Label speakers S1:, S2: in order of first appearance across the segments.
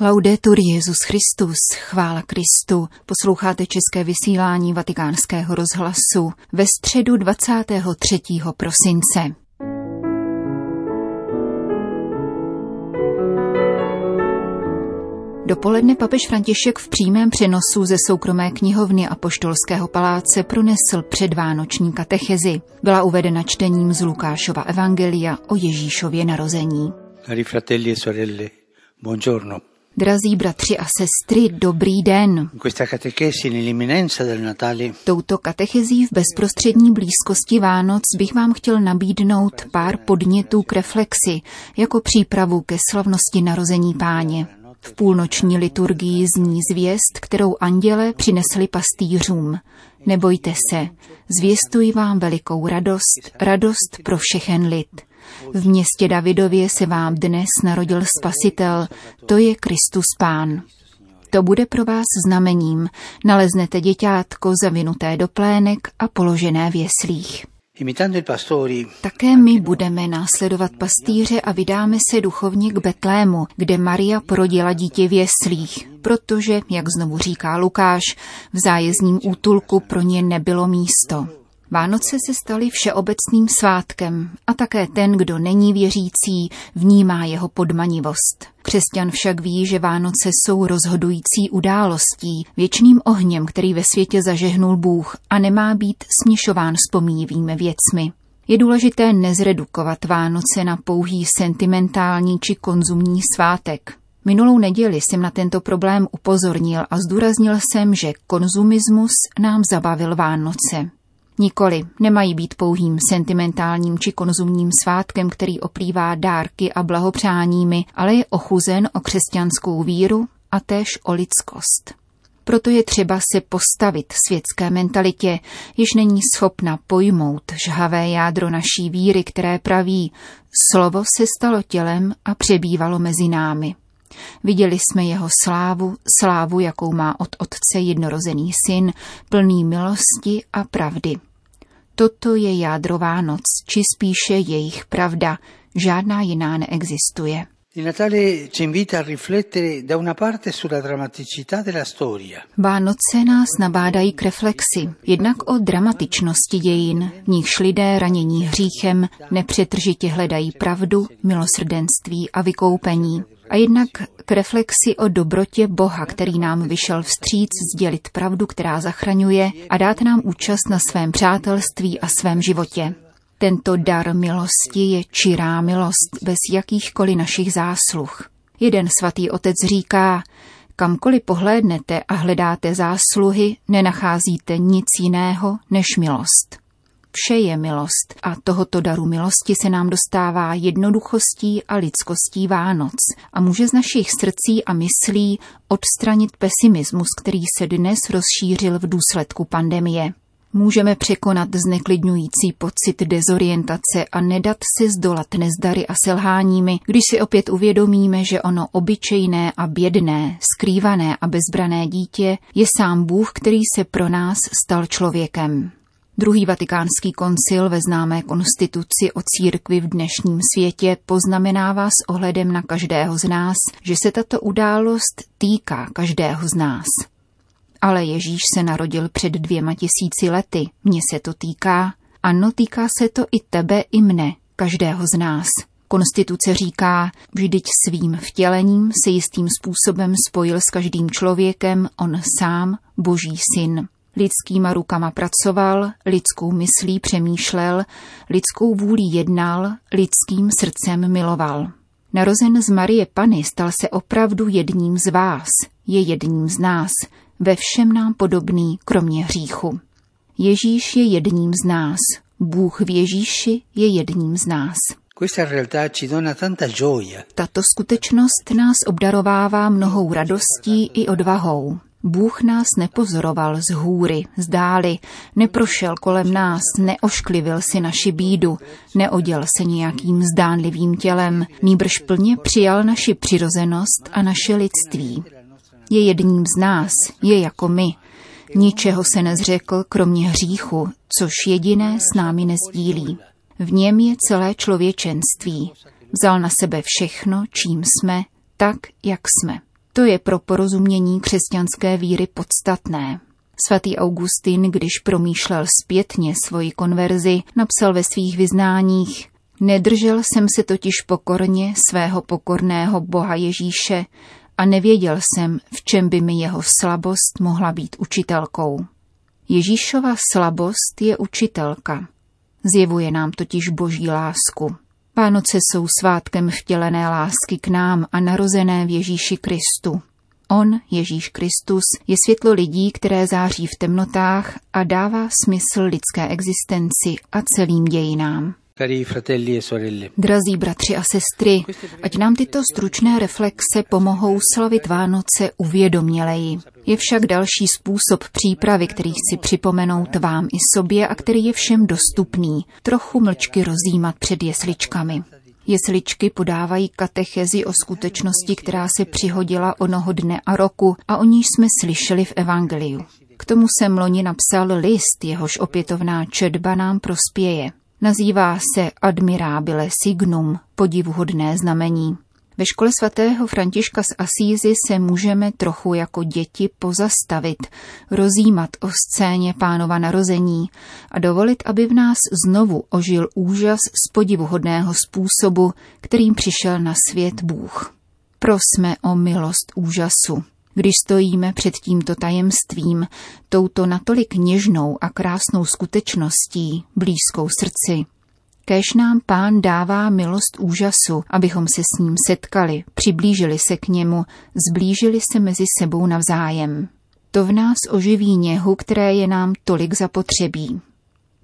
S1: Laudetur Jezus Christus, chvála Kristu, posloucháte české vysílání vatikánského rozhlasu ve středu 23. prosince. Dopoledne papež František v přímém přenosu ze soukromé knihovny a poštolského paláce pronesl předvánoční katechezi. Byla uvedena čtením z Lukášova evangelia o Ježíšově narození.
S2: Cari fratelli e sorelle, buongiorno.
S1: Drazí bratři a sestry, dobrý den. Touto katechezí v bezprostřední blízkosti Vánoc bych vám chtěl nabídnout pár podnětů k reflexi, jako přípravu ke slavnosti narození páně. V půlnoční liturgii zní zvěst, kterou anděle přinesli pastýřům. Nebojte se, zvěstuji vám velikou radost, radost pro všechen lid. V městě Davidově se vám dnes narodil Spasitel, to je Kristus Pán. To bude pro vás znamením. Naleznete děťátko zavinuté do plének a položené v jeslích. Také my budeme následovat pastýře a vydáme se duchovně k Betlému, kde Maria porodila dítě v jeslích, protože, jak znovu říká Lukáš, v zájezdním útulku pro ně nebylo místo. Vánoce se staly všeobecným svátkem a také ten, kdo není věřící, vnímá jeho podmanivost. Křesťan však ví, že Vánoce jsou rozhodující událostí, věčným ohněm, který ve světě zažehnul Bůh a nemá být směšován s pomíjivými věcmi. Je důležité nezredukovat Vánoce na pouhý sentimentální či konzumní svátek. Minulou neděli jsem na tento problém upozornil a zdůraznil jsem, že konzumismus nám zabavil Vánoce. Nikoli, nemají být pouhým sentimentálním či konzumním svátkem, který oplývá dárky a blahopřáními, ale je ochuzen o křesťanskou víru a též o lidskost. Proto je třeba se postavit světské mentalitě, jež není schopna pojmout žhavé jádro naší víry, které praví, slovo se stalo tělem a přebývalo mezi námi. Viděli jsme jeho slávu, slávu, jakou má od Otce jednorozený syn, plný milosti a pravdy. Toto je jádrová noc, či spíše jejich pravda, žádná jiná neexistuje. Vánoce nás nabádají k reflexi, jednak o dramatičnosti dějin, v nichž lidé ranění hříchem nepřetržitě hledají pravdu, milosrdenství a vykoupení. A jednak k reflexi o dobrotě Boha, který nám vyšel vstříc sdělit pravdu, která zachraňuje a dát nám účast na svém přátelství a svém životě. Tento dar milosti je čirá milost bez jakýchkoliv našich zásluh. Jeden svatý otec říká, kamkoliv pohlédnete a hledáte zásluhy, nenacházíte nic jiného než milost. Vše je milost a tohoto daru milosti se nám dostává jednoduchostí a lidskostí Vánoc a může z našich srdcí a myslí odstranit pesimismus, který se dnes rozšířil v důsledku pandemie. Můžeme překonat zneklidňující pocit dezorientace a nedat si zdolat nezdary a selháními, když si opět uvědomíme, že ono obyčejné a bědné, skrývané a bezbrané dítě je sám Bůh, který se pro nás stal člověkem. Druhý vatikánský koncil ve známé konstituci o církvi v dnešním světě poznamenává s ohledem na každého z nás, že se tato událost týká každého z nás. Ale Ježíš se narodil před dvěma tisíci lety, mně se to týká, ano, týká se to i tebe, i mne, každého z nás. Konstituce říká, vždyť svým vtělením se jistým způsobem spojil s každým člověkem on sám, boží syn. Lidskýma rukama pracoval, lidskou myslí přemýšlel, lidskou vůlí jednal, lidským srdcem miloval. Narozen z Marie Pany stal se opravdu jedním z vás, je jedním z nás, ve všem nám podobný, kromě hříchu. Ježíš je jedním z nás, Bůh v Ježíši je jedním z nás. Tato skutečnost nás obdarovává mnohou radostí i odvahou. Bůh nás nepozoroval z hůry, z dály, neprošel kolem nás, neošklivil si naši bídu, neoděl se nějakým zdánlivým tělem, nýbrž plně přijal naši přirozenost a naše lidství. Je jedním z nás, je jako my. Ničeho se nezřekl, kromě hříchu, což jediné s námi nezdílí. V něm je celé člověčenství. Vzal na sebe všechno, čím jsme, tak, jak jsme. To je pro porozumění křesťanské víry podstatné. Svatý Augustin, když promýšlel zpětně svoji konverzi, napsal ve svých vyznáních Nedržel jsem se totiž pokorně svého pokorného Boha Ježíše a nevěděl jsem, v čem by mi jeho slabost mohla být učitelkou. Ježíšova slabost je učitelka. Zjevuje nám totiž boží lásku. Vánoce jsou svátkem vtělené lásky k nám a narozené v Ježíši Kristu. On, Ježíš Kristus, je světlo lidí, které září v temnotách a dává smysl lidské existenci a celým dějinám.
S2: E.
S1: Drazí bratři a sestry, ať nám tyto stručné reflexe pomohou slavit Vánoce uvědoměleji. Je však další způsob přípravy, který chci připomenout vám i sobě a který je všem dostupný. Trochu mlčky rozjímat před jesličkami. Jesličky podávají katechezi o skutečnosti, která se přihodila onoho dne a roku a o níž jsme slyšeli v Evangeliu. K tomu jsem loni napsal list, jehož opětovná četba nám prospěje. Nazývá se Admirabile Signum, podivuhodné znamení. Ve škole svatého Františka z Asízy se můžeme trochu jako děti pozastavit, rozjímat o scéně pánova narození a dovolit, aby v nás znovu ožil úžas z podivuhodného způsobu, kterým přišel na svět Bůh. Prosme o milost úžasu. Když stojíme před tímto tajemstvím, touto natolik něžnou a krásnou skutečností, blízkou srdci, Kéž nám pán dává milost úžasu, abychom se s ním setkali, přiblížili se k němu, zblížili se mezi sebou navzájem. To v nás oživí něhu, které je nám tolik zapotřebí.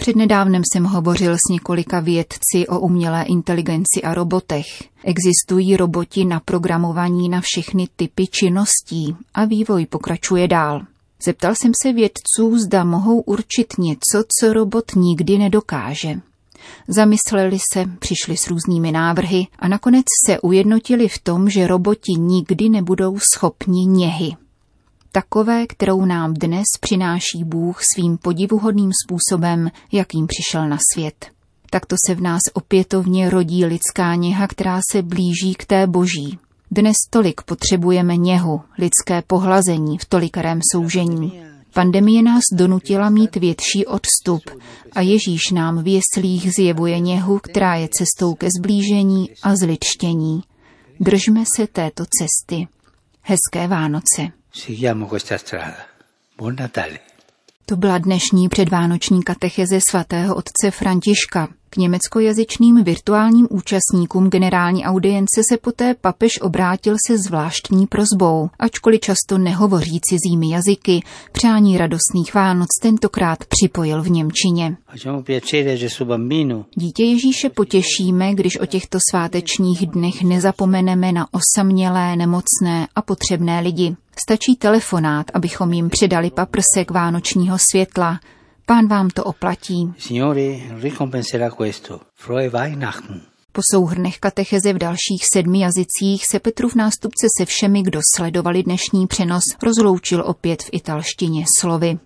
S1: Přednedávnem jsem hovořil s několika vědci o umělé inteligenci a robotech. Existují roboti na programování na všechny typy činností a vývoj pokračuje dál. Zeptal jsem se vědců, zda mohou určit něco, co robot nikdy nedokáže. Zamysleli se, přišli s různými návrhy a nakonec se ujednotili v tom, že roboti nikdy nebudou schopni něhy takové, kterou nám dnes přináší Bůh svým podivuhodným způsobem, jakým přišel na svět. Takto se v nás opětovně rodí lidská něha, která se blíží k té boží. Dnes tolik potřebujeme něhu, lidské pohlazení v tolikarém soužení. Pandemie nás donutila mít větší odstup a Ježíš nám v jeslích zjevuje něhu, která je cestou ke zblížení a zličtění. Držme se této cesty. Hezké Vánoce. To byla dnešní předvánoční katecheze svatého otce Františka. K německojazyčným virtuálním účastníkům generální audience se poté papež obrátil se zvláštní prozbou, ačkoliv často nehovoří cizími jazyky, přání radostných Vánoc tentokrát připojil v Němčině. Dítě Ježíše potěšíme, když o těchto svátečních dnech nezapomeneme na osamělé, nemocné a potřebné lidi. Stačí telefonát, abychom jim předali paprsek vánočního světla, Pán vám to oplatí. Po souhrnech katecheze v dalších sedmi jazycích se Petrův nástupce se všemi, kdo sledovali dnešní přenos, rozloučil opět v italštině slovy.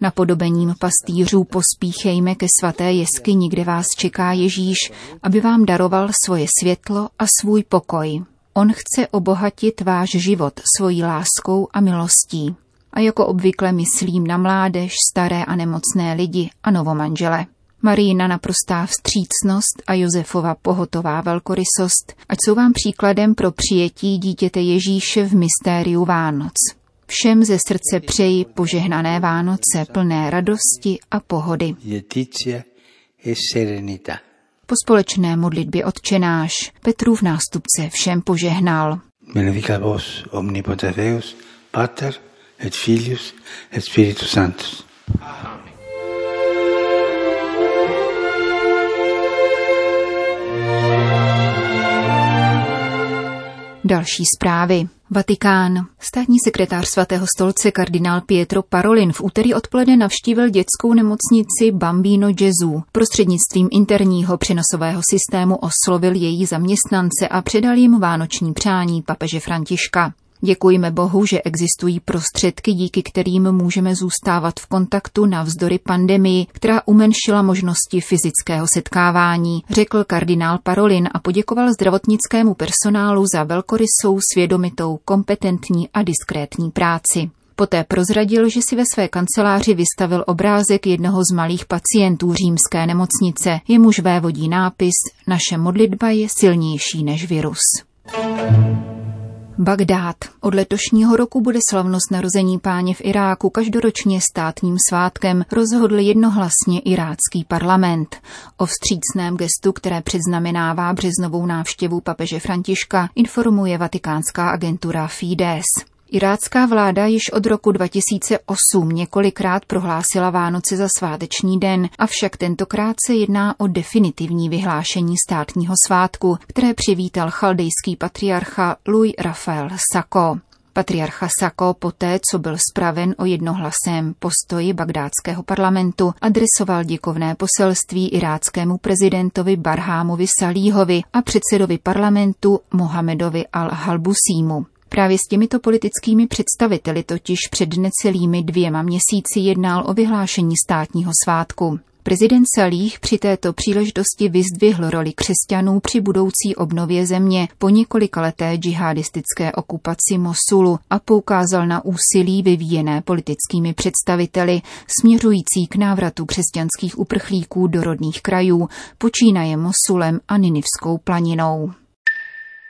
S1: Napodobením pastýřů pospíchejme ke svaté jeskyni, kde vás čeká Ježíš, aby vám daroval svoje světlo a svůj pokoj. On chce obohatit váš život svojí láskou a milostí a jako obvykle myslím na mládež, staré a nemocné lidi a novomanžele. Marína naprostá vstřícnost a Josefova pohotová velkorysost, ať jsou vám příkladem pro přijetí dítěte Ježíše v mystériu Vánoc. Všem ze srdce přeji požehnané Vánoce plné radosti a pohody.
S2: E
S1: po společné modlitbě odčenáš Petrův nástupce všem požehnal.
S2: Benedica vos omnipotens Deus, Pater et Filius et Spiritus Sanctus.
S1: Další zprávy. Vatikán. Státní sekretář svatého stolce kardinál Pietro Parolin v úterý odpoledne navštívil dětskou nemocnici Bambino Gesù. Prostřednictvím interního přenosového systému oslovil její zaměstnance a předal jim vánoční přání papeže Františka. Děkujme Bohu, že existují prostředky, díky kterým můžeme zůstávat v kontaktu navzdory pandemii, která umenšila možnosti fyzického setkávání, řekl kardinál Parolin a poděkoval zdravotnickému personálu za velkorysou, svědomitou, kompetentní a diskrétní práci. Poté prozradil, že si ve své kanceláři vystavil obrázek jednoho z malých pacientů římské nemocnice. Jemuž vévodí nápis Naše modlitba je silnější než virus. Bagdád. Od letošního roku bude slavnost narození páně v Iráku každoročně státním svátkem, rozhodl jednohlasně irácký parlament. O vstřícném gestu, které předznamenává březnovou návštěvu papeže Františka, informuje vatikánská agentura Fides. Irácká vláda již od roku 2008 několikrát prohlásila Vánoce za sváteční den, avšak tentokrát se jedná o definitivní vyhlášení státního svátku, které přivítal chaldejský patriarcha Louis Rafael Sako. Patriarcha Sako poté, co byl spraven o jednohlasém postoji bagdátského parlamentu, adresoval děkovné poselství iráckému prezidentovi Barhámovi Salíhovi a předsedovi parlamentu Mohamedovi al-Halbusímu. Právě s těmito politickými představiteli totiž před necelými dvěma měsíci jednal o vyhlášení státního svátku. Prezident Salih při této příležitosti vyzdvihl roli křesťanů při budoucí obnově země po několikaleté džihadistické okupaci Mosulu a poukázal na úsilí vyvíjené politickými představiteli směřující k návratu křesťanských uprchlíků do rodných krajů, počínaje Mosulem a Ninivskou planinou.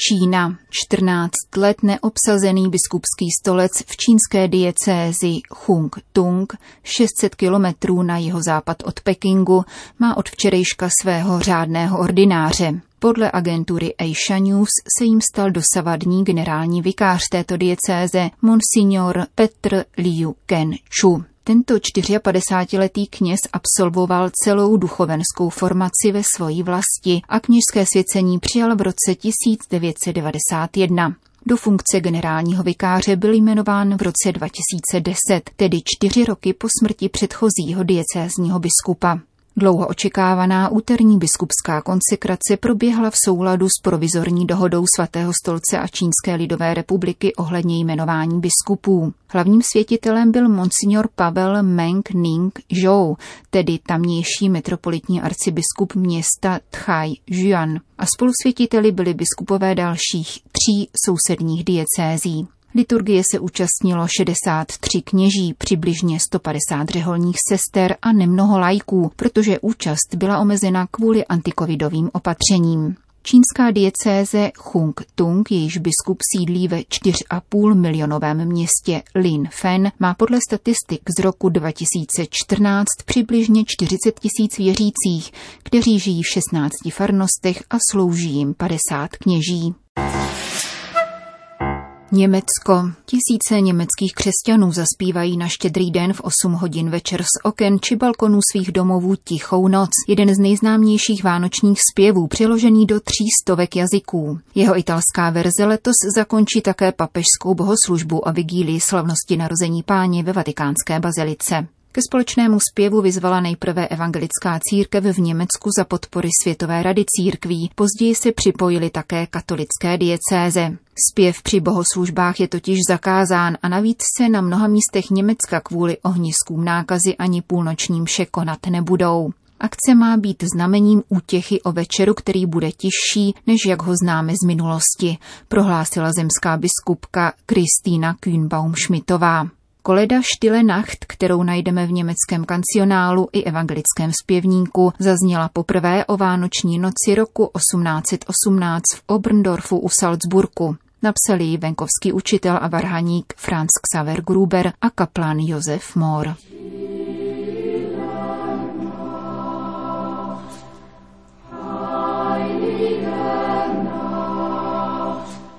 S1: Čína. 14 let neobsazený biskupský stolec v čínské diecézi Chung Tung, 600 kilometrů na jeho západ od Pekingu, má od včerejška svého řádného ordináře. Podle agentury Asia News se jim stal dosavadní generální vikář této diecéze, monsignor Petr Liu Ken Chu. Tento 54-letý kněz absolvoval celou duchovenskou formaci ve svojí vlasti a kněžské svěcení přijal v roce 1991. Do funkce generálního vikáře byl jmenován v roce 2010, tedy čtyři roky po smrti předchozího diecézního biskupa. Dlouho očekávaná úterní biskupská konsekrace proběhla v souladu s provizorní dohodou svatého stolce a Čínské lidové republiky ohledně jmenování biskupů. Hlavním světitelem byl monsignor Pavel Meng Ning Zhou, tedy tamnější metropolitní arcibiskup města Tchaj Juan. A spolusvětiteli byli biskupové dalších tří sousedních diecézí. Liturgie se účastnilo 63 kněží, přibližně 150 řeholních sester a nemnoho lajků, protože účast byla omezena kvůli antikovidovým opatřením. Čínská diecéze Chung Tung, jejíž biskup sídlí ve 4,5 milionovém městě Lin Fen, má podle statistik z roku 2014 přibližně 40 tisíc věřících, kteří žijí v 16 farnostech a slouží jim 50 kněží. Německo. Tisíce německých křesťanů zaspívají na štědrý den v 8 hodin večer z oken či balkonů svých domovů Tichou noc, jeden z nejznámějších vánočních zpěvů, přeložený do tří stovek jazyků. Jeho italská verze letos zakončí také papežskou bohoslužbu a vigílii slavnosti narození páně ve vatikánské bazilice. Ke společnému zpěvu vyzvala nejprve evangelická církev v Německu za podpory Světové rady církví, později se připojili také katolické diecéze. Zpěv při bohoslužbách je totiž zakázán a navíc se na mnoha místech Německa kvůli ohniskům nákazy ani půlnočním vše konat nebudou. Akce má být znamením útěchy o večeru, který bude tižší, než jak ho známe z minulosti, prohlásila zemská biskupka Kristýna Kühnbaum-Schmidtová. Koleda Štile Nacht, kterou najdeme v německém kancionálu i evangelickém zpěvníku, zazněla poprvé o vánoční noci roku 1818 v Oberndorfu u Salzburgu. Napsali ji venkovský učitel a varhaník Franz Xaver Gruber a kaplan Josef Mohr.